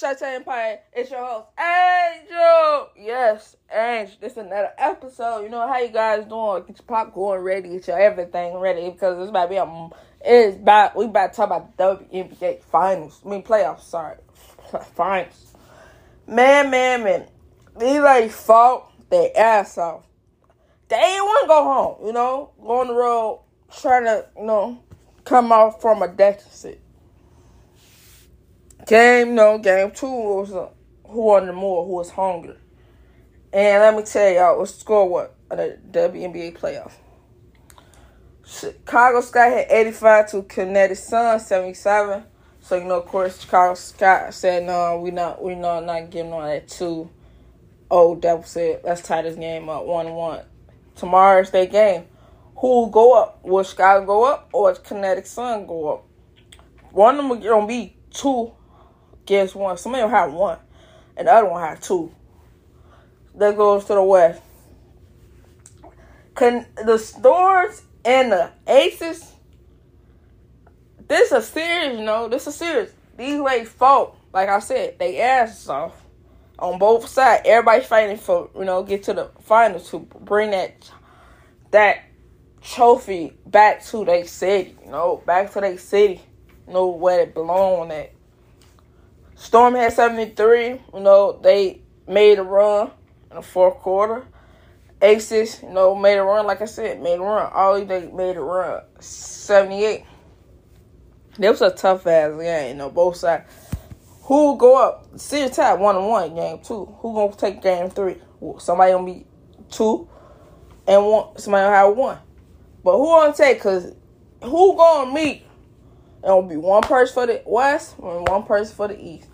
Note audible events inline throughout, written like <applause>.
To Empire. It's your host, Angel. Yes, Angel. This is another episode. You know how you guys doing? Get your popcorn ready. Get your everything ready because it's about to be a. It's about we about to talk about the WNBA finals. I mean playoffs. Sorry, <laughs> finals. Man, man, man. These ladies fought their ass off. They ain't want to go home. You know, go on the road trying to you know come off from a deficit. Game no game two was uh, who wanted more, who was hungry. And let me tell y'all, what score what the WNBA playoff. Chicago Sky had 85 to Connecticut Sun 77. So you know, of course, Chicago Sky said no, we not we not not giving on that two. Oh, Devil said let's tie this game up one one. Tomorrow's their game. Who will go up? Will Chicago go up or Connecticut Sun go up? One of them gonna be two guess one. Somebody will have one, and the other one have two. That goes to the west. Can the Storms and the Aces? This a series, you know. This a series. These ladies fought, like I said, they asses off on both sides. Everybody's fighting for you know get to the finals to bring that that trophy back to their city. You know, back to their city. You know where it belong at. Storm had 73. You know, they made a run in the fourth quarter. Aces, you know, made a run. Like I said, made a run. All they made a run. 78. It was a tough ass game, you know, both sides. Who go up? Series tie one and one, game two. Who gonna take game three? Somebody gonna be two and one. Somebody gonna have one. But who gonna take? Cause who gonna meet? It'll be one person for the West and one person for the East.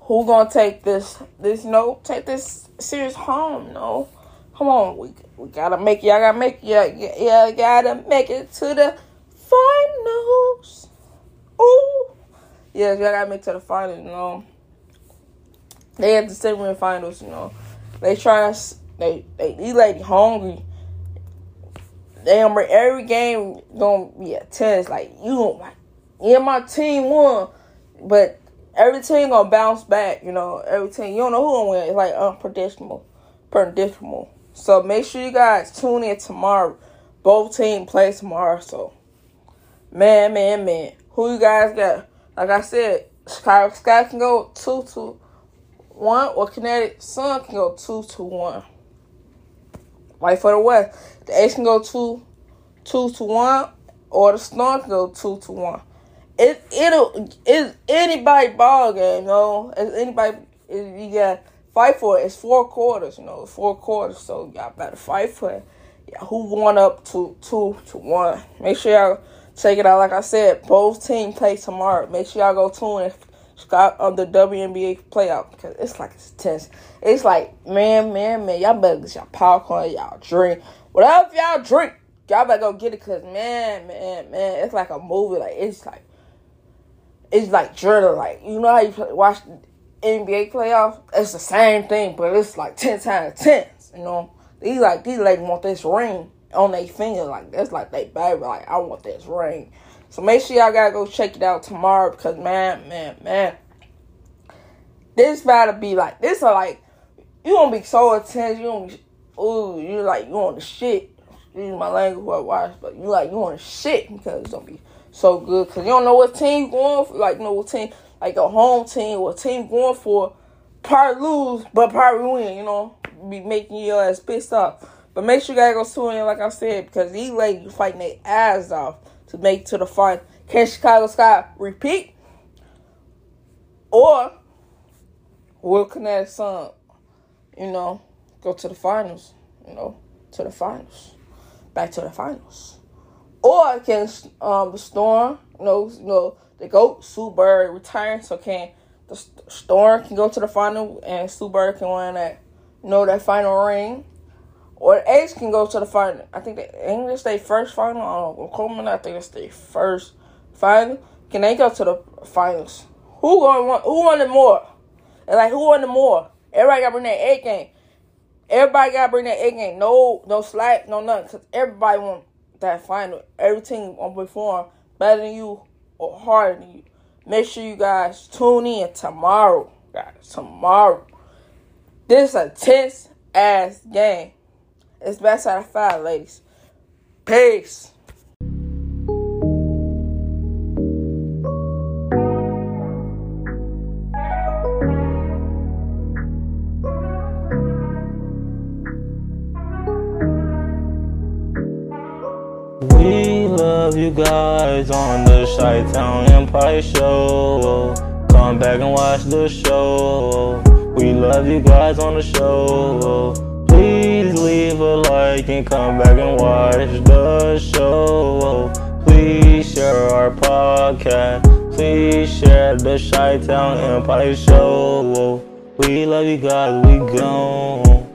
Who gonna take this? This no, take this series home. No, come on, we we gotta make y'all gotta make y'all, y'all gotta make it to the finals. Ooh, yeah, y'all gotta make it to the finals. You know, they had the semi finals. You know, they try to they they these ladies hungry. They every game gonna be a tennis. Like you don't like yeah, my team won, but every team gonna bounce back. You know, every team you don't know who gonna win. It's like unpredictable, predictable. So make sure you guys tune in tomorrow. Both team play tomorrow. So, man, man, man, who you guys got? Like I said, Chicago Sky can go two to one, or Connecticut Sun can go two to one. Like for the West, the Ace can go two, two to one, or the Storm can go two to one it it'll it's anybody ball game, you know. Anybody you got fight for it. It's four quarters, you know, four quarters. So y'all better fight for it. Yeah, who won up to two to one? Make sure y'all check it out. Like I said, both teams play tomorrow. Make sure y'all go tune in. Scott on the WNBA playoff because it's like it's tense. It's like man, man, man. Y'all better get y'all popcorn, y'all drink, whatever y'all drink. Y'all better go get it because man, man, man. It's like a movie. Like it's like it's like journal. Like you know how you play, watch NBA playoffs? It's the same thing, but it's like ten times ten. You know, these like these ladies want this ring on their finger. Like that's like they baby. Like I want this ring. So make sure y'all gotta go check it out tomorrow because man, man, man, this about to be like this. Are like you gonna be so intense. You gonna be ooh, you like you on the shit. Use my language who I watch, but you like you on the shit because it's gonna be so good because you don't know what team going for. Like, you know what team, like a home team or team going for. Probably lose, but probably win. You know, be making your ass pissed off. But make sure you gotta go tune in, like I said, because these ladies fighting their ass off to make to the fight. Can Chicago Sky repeat? Or will Connecticut Sun, you know, go to the finals? You know, to the finals. Back to the finals. Or can um, the Storm, you know, you know, the GOAT, Sue Bird, return? So can the Storm can go to the final and Sue Bird can win that, you know, that final ring. Or the Ace can go to the final. I think the English they first final. I. Coleman, I think it's their first final. Can they go to the finals? Who going want? Who wanted more? And like who wanted more? Everybody got bring that A game. Everybody got bring that A game. No, no slack, no nothing. Cause everybody want that final. Every team to perform better than you or harder than you. Make sure you guys tune in tomorrow, guys. Tomorrow. This is a tense ass game. It's best out of five, ladies. Peace. You guys on the Chi Town Empire Show. Come back and watch the show. We love you guys on the show. Please leave a like and come back and watch the show. Please share our podcast. Please share the Chi Town Empire Show. We love you guys. We gone.